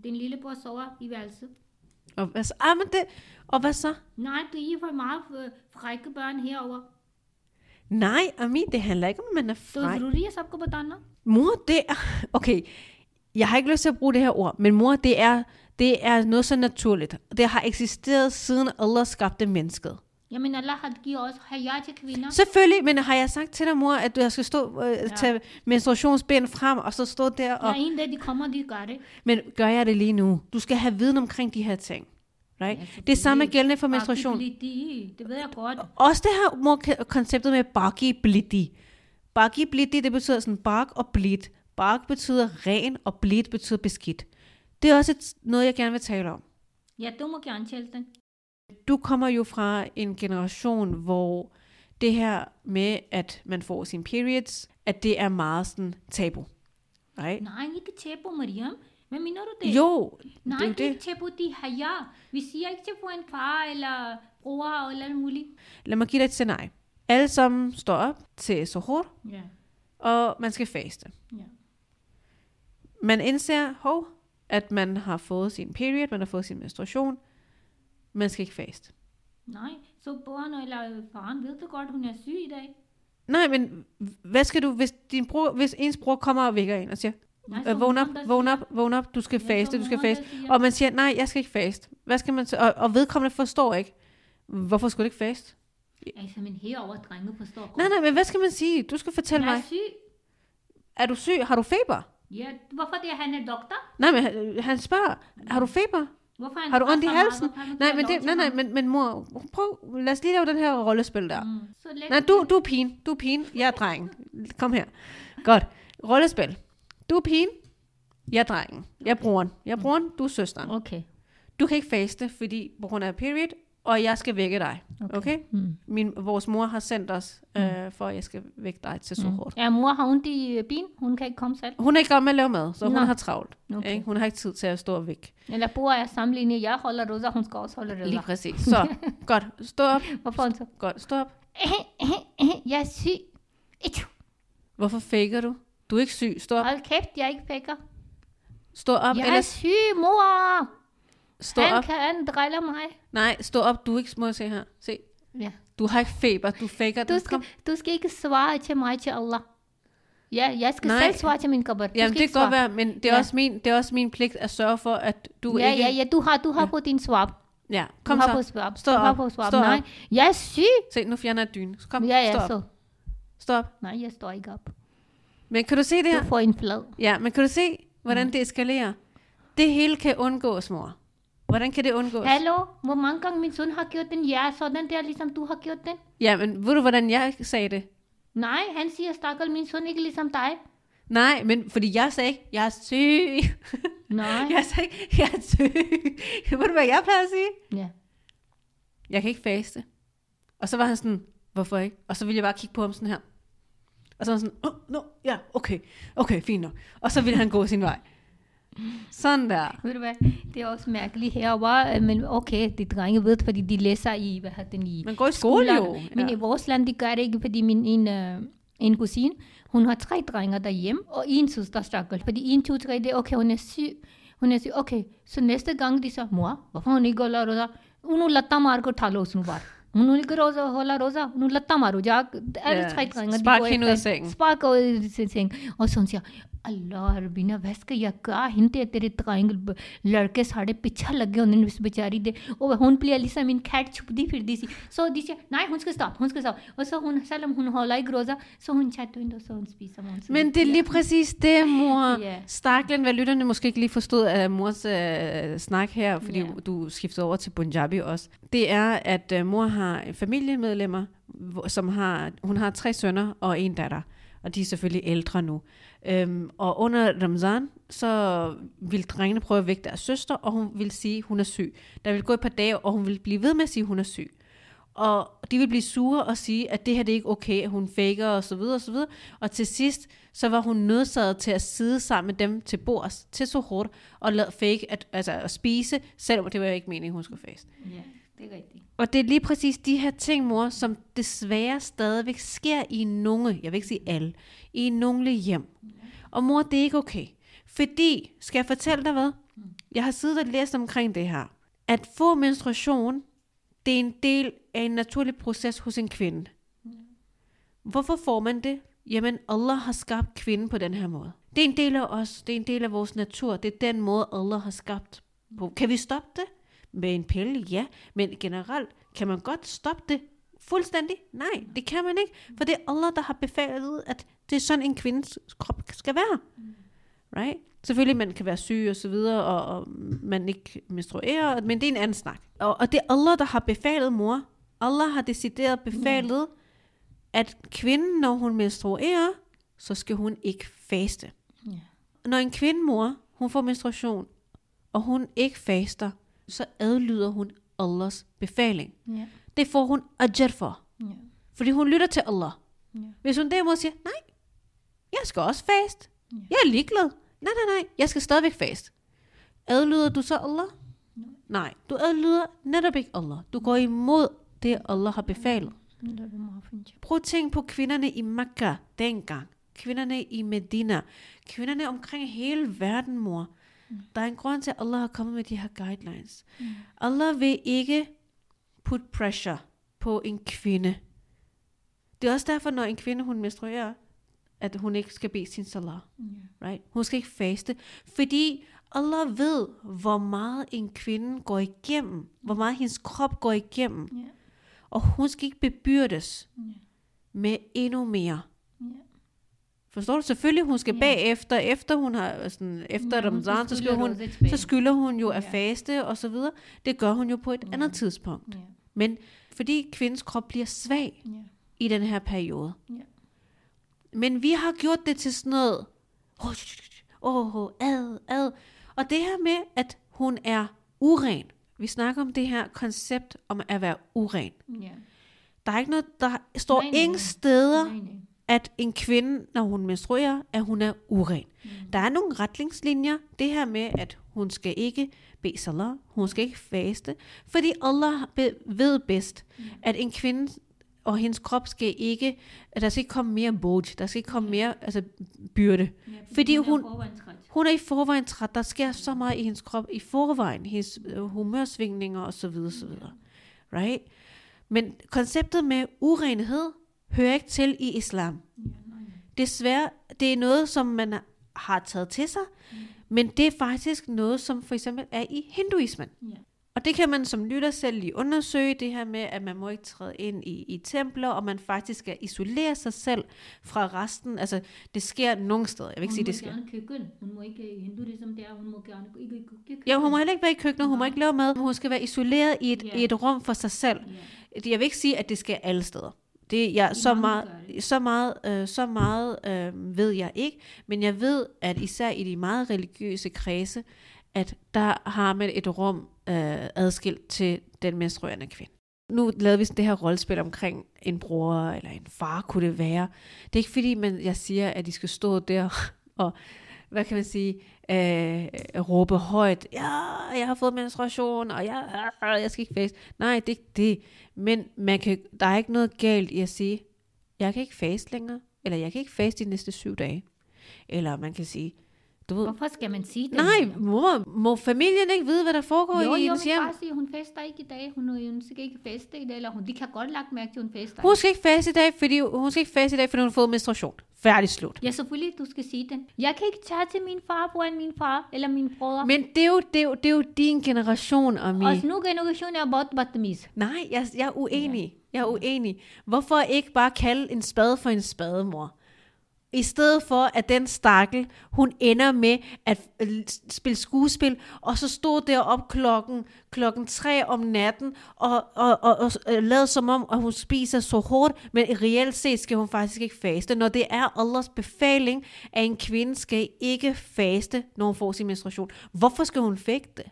Speaker 2: Din lillebror sover i værelset.
Speaker 1: Og hvad så? Ah, men det, og hvad så?
Speaker 2: Nej, det er for meget øh, frække børn herover.
Speaker 1: Nej, Ami, det handler ikke om, at man er
Speaker 2: तो
Speaker 1: frej.
Speaker 2: जरूरी है सबको बताना
Speaker 1: Mor, det er... Okay, jeg har ikke lyst til at bruge det her ord, men mor, det er, det er noget så naturligt. Det har eksisteret siden Allah skabte mennesket.
Speaker 2: Jamen Allah har givet os haya til kvinder.
Speaker 1: Selvfølgelig, men har jeg sagt til dig, mor, at du skal stå, øh, tage menstruationsbind frem, og så stå der og...
Speaker 2: Ja, en dag de kommer, de gør det.
Speaker 1: Men gør jeg det lige nu? Du skal have viden omkring de her ting. Right?
Speaker 2: Ja,
Speaker 1: det samme er gældende for menstruation.
Speaker 2: Det ved jeg godt.
Speaker 1: Også det her mor, konceptet med baki blidi. Baki blidi, det betyder sådan bark og blid. Bark betyder ren, og blid betyder beskidt. Det er også et, noget, jeg gerne vil tale om.
Speaker 2: Ja, du må gerne tælle den.
Speaker 1: Du kommer jo fra en generation, hvor det her med, at man får sine periods, at det er meget sådan tabu. Right?
Speaker 2: Nej, ikke tabu, Mariam. Hvad mener du det?
Speaker 1: Jo,
Speaker 2: Nej,
Speaker 1: det er jo
Speaker 2: ikke
Speaker 1: det.
Speaker 2: tabu, de haya. Vi siger ikke til på en far eller bror eller alt muligt.
Speaker 1: Lad mig give dig et scenarie. Alle sammen står op til suhoor,
Speaker 2: Ja.
Speaker 1: og man skal faste.
Speaker 2: Ja.
Speaker 1: Man indser, hov, at man har fået sin period, man har fået sin menstruation. Man skal ikke faste.
Speaker 2: Nej, så børn eller faren ved du godt, hun er syg i dag.
Speaker 1: Nej, men hvad skal du, hvis, din bror, hvis ens bror kommer og vækker en og siger,
Speaker 2: Nej,
Speaker 1: øh, vågn op, vågn op, vågn op, du skal
Speaker 2: Ja,
Speaker 1: faste, du skal faste. Og man siger, nej, jeg skal ikke faste. Hvad skal man så? Og, og vedkommende forstår ikke, hvorfor skulle du ikke faste?
Speaker 2: Altså, men herover drenge forstår godt.
Speaker 1: Nej, nej, men hvad skal man sige? Du skal fortælle
Speaker 2: jeg er
Speaker 1: mig.
Speaker 2: syg.
Speaker 1: Er du syg? Har du feber?
Speaker 2: Ja, hvorfor det er han er doktor?
Speaker 1: Nej, men han, han spørger, har du feber?
Speaker 2: Hvorfor han
Speaker 1: Har du ondt i
Speaker 2: meget?
Speaker 1: halsen? Nej, men, det, nej, nej, men, men mor, prøv, lad os lige lave den her rollespil der.
Speaker 2: Mm. Så
Speaker 1: Nej, du, du er pigen. Du er pigen. Jeg er drengen. Kom her. Godt. Rollespil. Du er pigen. Jeg er drengen. Jeg er broren. Jeg er broren. Du er søsteren.
Speaker 2: Okay.
Speaker 1: Du kan ikke faste, fordi på grund af period, og jeg skal vække dig. Okay? okay?
Speaker 2: Mm.
Speaker 1: Min, vores mor har sendt os, øh, for at jeg skal vække dig til så hårdt.
Speaker 2: Ja, mor har ondt i øh, ben. Hun kan ikke komme selv.
Speaker 1: Hun er ikke godt med at lave mad, så hun
Speaker 2: Nå.
Speaker 1: har travlt.
Speaker 2: Okay.
Speaker 1: Ikke? Hun har ikke tid til at stå og vække.
Speaker 2: Eller bor er sammenlignet. Jeg holder rosa, hun skal også holde rosa.
Speaker 1: Lige præcis. Så, godt. Stå op.
Speaker 2: Hvorfor hun så?
Speaker 1: Godt. Stå op.
Speaker 2: Jeg er syg.
Speaker 1: Hvorfor faker du? Du er ikke syg. Stå op.
Speaker 2: Hold kæft, jeg er ikke fækker.
Speaker 1: Stå op.
Speaker 2: Jeg er
Speaker 1: Ellers
Speaker 2: syg, mor.
Speaker 1: stå
Speaker 2: Han
Speaker 1: op.
Speaker 2: kan drille mig.
Speaker 1: Nej, stå op. Du er ikke... Må jeg se her. Se.
Speaker 2: Ja.
Speaker 1: Du har ikke feber. Du faker.
Speaker 2: Du
Speaker 1: den.
Speaker 2: skal,
Speaker 1: Kom.
Speaker 2: du skal ikke svare til mig til Allah. Ja, jeg skal
Speaker 1: Nej.
Speaker 2: selv svare til min. Du
Speaker 1: Jamen, det kan godt være, men det er,
Speaker 2: Ja.
Speaker 1: også min, det er også min pligt at sørge for, at du
Speaker 2: Ja,
Speaker 1: ikke...
Speaker 2: ja, ja, du har, du har på din swab.
Speaker 1: ja.
Speaker 2: Du
Speaker 1: Kom
Speaker 2: har på
Speaker 1: så.
Speaker 2: swab.
Speaker 1: Stå
Speaker 2: du har
Speaker 1: op.
Speaker 2: på swab.
Speaker 1: Stå op.
Speaker 2: Nej, jeg er syg.
Speaker 1: Se, nu fjerner jeg dynen. Kom,
Speaker 2: Ja, ja,
Speaker 1: stå op.
Speaker 2: så.
Speaker 1: Stå op.
Speaker 2: Nej, jeg står ikke op.
Speaker 1: Men kan du se det
Speaker 2: Du
Speaker 1: her?
Speaker 2: får en flad.
Speaker 1: Ja, men kan du se, hvordan det eskalerer? Det hele kan undgås, mor. Hvordan kan det undgås?
Speaker 2: Hallo, hvor mange gange min søn har gjort den? Ja, sådan der, ligesom du har gjort den.
Speaker 1: Ja, men ved du, hvordan jeg sagde det?
Speaker 2: Nej, han siger, stakkel min søn ikke ligesom dig.
Speaker 1: Nej, men fordi jeg sagde ikke, jeg er syg.
Speaker 2: Nej.
Speaker 1: Jeg sagde ikke, jeg er syg. ved du, hvad jeg plejer at sige?
Speaker 2: Ja.
Speaker 1: Jeg kan ikke faste. Og så var han sådan, hvorfor ikke? Og så ville jeg bare kigge på ham sådan her. Og så var sådan, oh, no, ja, okay, okay, fint nok. Og så ville han gå sin vej. Sådan der.
Speaker 2: Ved du hvad, det er også mærkeligt herovre, øh, men okay, de drenge ved, fordi de læser i, hvad har den i
Speaker 1: Man går i skole skoler. jo.
Speaker 2: Men ja. i vores land, de gør det ikke, fordi min en, øh, en kusine, hun har tre drenge derhjemme, og en søster stakkels. Fordi en, to, tre, det er okay, hun er syg. Hun er syg, okay, så næste gang de så, mor, hvorfor hun ikke går lørdag? Hun lader mig gå tale hos nu bare unu ikke rosa, holder rosa, unu latta maru, ja, alle tre drenge, de
Speaker 1: spark
Speaker 2: går
Speaker 1: hende ud af sengen.
Speaker 2: Spark ud af sengen. Og så hun siger, अल्लाह रबीना बस कया क्या हिंदे तेरे त्राइंग लड़के साढ़े पिच्छा लगे होंदे उस बेचारी दे ओह् हून पलेली समीन खैट छुपदी फिरदी सी सो दिस ना हुन के स्टॉप हुन के स्टॉप और सो हुन सलम हुन होलाई groza så hun chatte ind og så hun spiser morgens
Speaker 1: Men det er lige præcis det, mor.
Speaker 2: Yeah.
Speaker 1: Starkland, hvad lytterne måske ikke lige forstod af mors øh, snak her, fordi
Speaker 2: yeah.
Speaker 1: du skiftede over til Punjabi også, det er, at øh, mor har familiemedlemmer, som har, hun har tre sønner og en datter, og de er selvfølgelig ældre nu. Øhm, og under Ramzan, så vil drengene prøve at vække deres søster, og hun vil sige, at hun er syg. Der vil gå et par dage, og hun vil blive ved med at sige, at hun er syg. Og de vil blive sure og sige, at det her det er ikke okay, at hun faker og så videre og så videre. Og til sidst, så var hun nødsaget til at sidde sammen med dem til bords, til så hårdt, og lade fake, at, altså at spise, selvom det var ikke meningen, hun skulle faste.
Speaker 2: Ja, det er rigtigt.
Speaker 1: Og det er lige præcis de her ting, mor, som desværre stadigvæk sker i nogle, jeg vil ikke sige alle, i nogle hjem. Og mor, det er ikke okay. Fordi, skal jeg fortælle dig hvad? jeg har siddet og læst omkring det her. At få menstruation, det er en del af en naturlig proces hos en kvinde. Hvorfor får man det? Jamen, Allah har skabt kvinden på den her måde. Det er en del af os. Det er en del af vores natur. Det er den måde, Allah har skabt på. Kan vi stoppe det? Med en pille? Ja. Men generelt, kan man godt stoppe det fuldstændig? Nej, det kan man ikke. For det er Allah, der har befalet, at det er sådan, en kvindes krop skal være. Right? Selvfølgelig, man kan være syg og så videre, og, og man ikke menstruerer, men det er en anden snak. Og, og det er Allah, der har befalet mor. Allah har decideret befalet, at kvinden, når hun menstruerer, så skal hun ikke faste.
Speaker 2: Ja.
Speaker 1: Når en kvinde mor, hun får menstruation, og hun ikke faster, så adlyder hun Allahs befaling.
Speaker 2: Ja.
Speaker 1: Det får hun ajr for,
Speaker 2: Ja.
Speaker 1: fordi hun lytter til Allah.
Speaker 2: Ja.
Speaker 1: Hvis hun derimod siger, nej, jeg skal også fast.
Speaker 2: Ja.
Speaker 1: Jeg er ligeglad. Nej, nej, nej, jeg skal stadigvæk fast. Adlyder du så Allah? Nej, du adlyder netop ikke Allah. Du går imod det, Allah har befalet. Prøv at tænke på kvinderne i Makkah dengang. Kvinderne i Medina. Kvinderne omkring hele verden, mor. Der er en grund til, at Allah har kommet med de her guidelines. Allah vil ikke put pressure på en kvinde. Det er også derfor, når en kvinde hun menstruerer, at hun ikke skal bede sin salat.
Speaker 2: Ja.
Speaker 1: Right? Hun skal ikke faste. Fordi Allah ved, hvor meget en kvinde går igennem. Hvor meget hendes krop går igennem.
Speaker 2: Ja.
Speaker 1: Og hun skal ikke bebyrdes
Speaker 2: Ja.
Speaker 1: med endnu mere.
Speaker 2: Ja.
Speaker 1: Forstår du? Selvfølgelig, hun skal
Speaker 2: Ja.
Speaker 1: bagefter, efter hun har, sådan, efter
Speaker 2: Ja,
Speaker 1: Ramadan, så,
Speaker 2: skylder
Speaker 1: hun, så skylder hun jo at
Speaker 2: Ja.
Speaker 1: faste og så videre. Det gør hun jo på et
Speaker 2: Ja.
Speaker 1: andet tidspunkt.
Speaker 2: Ja.
Speaker 1: Men fordi kvindens krop bliver svag
Speaker 2: Ja.
Speaker 1: i den her periode.
Speaker 2: Ja.
Speaker 1: Men vi har gjort det til sådan noget, åh, oh, oh, ad, ad. Og det her med, at hun er uren. Vi snakker om det her koncept om at være uren.
Speaker 2: Ja.
Speaker 1: Der er ikke noget, der står
Speaker 2: Nej, nej,
Speaker 1: ingen
Speaker 2: nej.
Speaker 1: steder,
Speaker 2: Nej, nej.
Speaker 1: At en kvinde, når hun menstruerer, at hun er uren.
Speaker 2: Mm.
Speaker 1: Der er nogle retningslinjer. Det her med, at hun skal ikke bede salat, hun skal ikke faste, fordi Allah ved bedst,
Speaker 2: Mm.
Speaker 1: at en kvinde og hendes krop skal ikke, at der skal ikke komme mere boj, der skal ikke komme mere altså, byrde.
Speaker 2: Ja,
Speaker 1: Fordi
Speaker 2: er
Speaker 1: hun-
Speaker 2: forvandret.
Speaker 1: Hun er i forvejen træt, der sker så meget i hendes krop i forvejen, hendes øh, humørsvingninger osv. osv. Right? Men konceptet med urenhed hører ikke til i islam. Desværre, det er noget, som man har taget til sig, men det er faktisk noget, som for eksempel er i hinduismen.
Speaker 2: Ja.
Speaker 1: Og det kan man som lytter selv lige undersøge, det her med, at man må ikke træde ind i, i templer, og man faktisk skal isolere sig selv fra resten. Altså, det sker nogle steder. Jeg vil ikke
Speaker 2: Hun
Speaker 1: sige,
Speaker 2: må
Speaker 1: det sker.
Speaker 2: gerne køkken. Hun må ikke i hinduism der, hun må gerne ikke i køkken.
Speaker 1: Ja, hun må heller ikke være i køkkenet, hun må ikke lave mad, hun skal være isoleret i et,
Speaker 2: Ja.
Speaker 1: i et rum for sig selv.
Speaker 2: Ja.
Speaker 1: Jeg vil ikke sige, at det skal alle steder. Det jeg, så meget, så meget, øh, så meget øh, ved jeg ikke, men jeg ved, at især i de meget religiøse kredse, at der har man et rum øh, adskilt til den menstruerende kvinde. Nu lavede vi sådan det her rollespil omkring en bror eller en far, kunne det være. Det er ikke fordi, man, jeg siger, at de skal stå der og, hvad kan man sige, øh, råbe højt, ja, jeg har fået menstruation, og jeg, jeg skal ikke faste. Nej, det er ikke det. Men man kan, der er ikke noget galt i at sige, jeg kan ikke faste længere, eller jeg kan ikke faste de næste syv dage. Eller man kan sige, du ved.
Speaker 2: Hvorfor skal man sige det?
Speaker 1: Nej, mor, må familien ikke vide, hvad der foregår
Speaker 2: jo,
Speaker 1: i hendes hjem?
Speaker 2: Jo, bare sige, hun fester ikke i dag. Hun, øh, hun skal ikke feste i dag, eller hun, de kan godt lagt mærke til, at hun fester.
Speaker 1: Hun skal ikke feste i dag, fordi hun skal ikke feste i dag, fordi hun har fået menstruation. Færdig slut.
Speaker 2: Ja, selvfølgelig, du skal sige den. Jeg kan ikke tage til min farbror end min far, eller min bror.
Speaker 1: Men det er jo, det er jo, det er jo din generation, Ami.
Speaker 2: Og nu generation er bort batmis.
Speaker 1: Nej, jeg, jeg er uenig. Ja. Jeg er uenig. Hvorfor ikke bare kalde en spade for en spademor? I stedet for, at den stakkel, hun ender med at øh, spille skuespil, og så stod der op klokken, klokken tre om natten, og, og, og, og øh, lavede som om, at hun spiser så hårdt, men reelt set skal hun faktisk ikke faste. Når det er Allahs befaling, at en kvinde skal ikke faste, når hun får sin menstruation. Hvorfor skal hun fægte?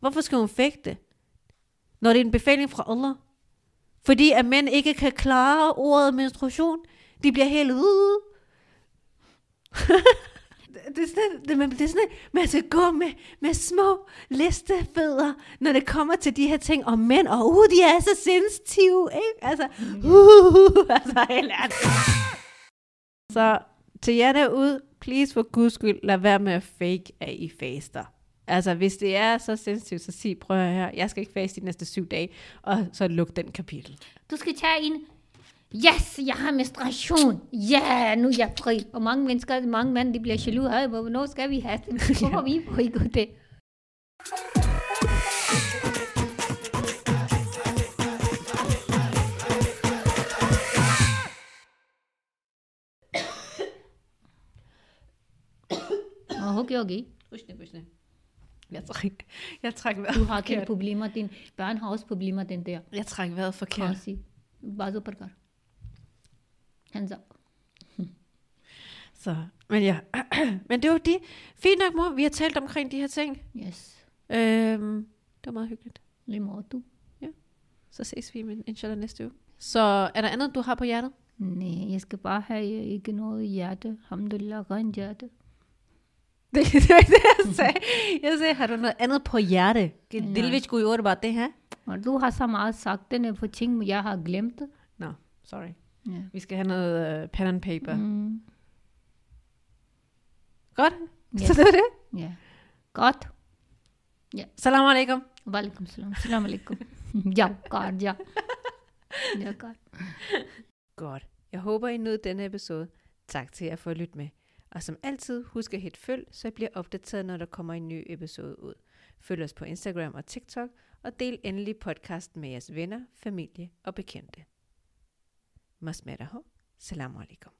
Speaker 1: Hvorfor skal hun fægte? Når det er en befaling fra Allah. Fordi at mænd ikke kan klare ordet menstruation. De bliver helt ude. det, er sådan, det, man, det er sådan, man skal gå med, med små listefødder, når det kommer til de her ting. Og mænd, og uh, de er så sensitive, ikke? Altså, uh, altså helt. Så til jer derude, please for guds skyld, lad være med at fake, at I faster. Altså, hvis det er så sensitivt, så sig, prøv at høre her, jeg skal ikke faste de næste syv dage, og så luk den kapitel.
Speaker 2: Du skal tage en, Yes, jeg har menstruation. Ja, yeah, nu er jeg fri. Og mange mennesker, mange mænd, de bliver jaloux. Hey, hvornår skal vi have den? Hvorfor vi får ikke det? Og hun
Speaker 1: gjorde ikke. Husk det, jeg træk, jeg træk vejret
Speaker 2: Du har
Speaker 1: ikke
Speaker 2: problemer, Din børn har også problemer, den der.
Speaker 1: Jeg træk vejret forkert.
Speaker 2: Kasi. Bazo Parkar hands up
Speaker 1: Så, men ja. men det var det. Fint nok, mor. Vi har talt omkring de her ting.
Speaker 2: yes
Speaker 1: Øhm, det var meget hyggeligt.
Speaker 2: limotu
Speaker 1: Så ses vi men inshallah næste uge. Så er der andet, du har på hjertet?
Speaker 2: nej jeg skal bare have ikke noget hjerte alhamdulillah rent hjerte
Speaker 1: Det, det var det, jeg sagde. Jeg sagde, har du noget andet på hjerte?
Speaker 2: Nej.
Speaker 1: Dil vil skulle gjorde bare det her.
Speaker 2: og du har så meget sagt den på ting jeg har glemt
Speaker 1: Nå, sorry.
Speaker 2: Ja.
Speaker 1: Vi skal have noget uh, pen and paper.
Speaker 2: Mm.
Speaker 1: Godt.
Speaker 2: Ja.
Speaker 1: Så det var det.
Speaker 2: ja godt
Speaker 1: Salam alaikum.
Speaker 2: Walaikum salam salam alaikum ja godt ja ja godt
Speaker 1: Godt. Jeg håber, I nød denne episode. Tak til jer for at lytte med. Og som altid, husk at hit følg, så I bliver opdateret, når der kommer en ny episode ud. Følg os på Instagram og TikTok, og del endelig podcasten med jeres venner, familie og bekendte. Masmeraho. Salam alaikum.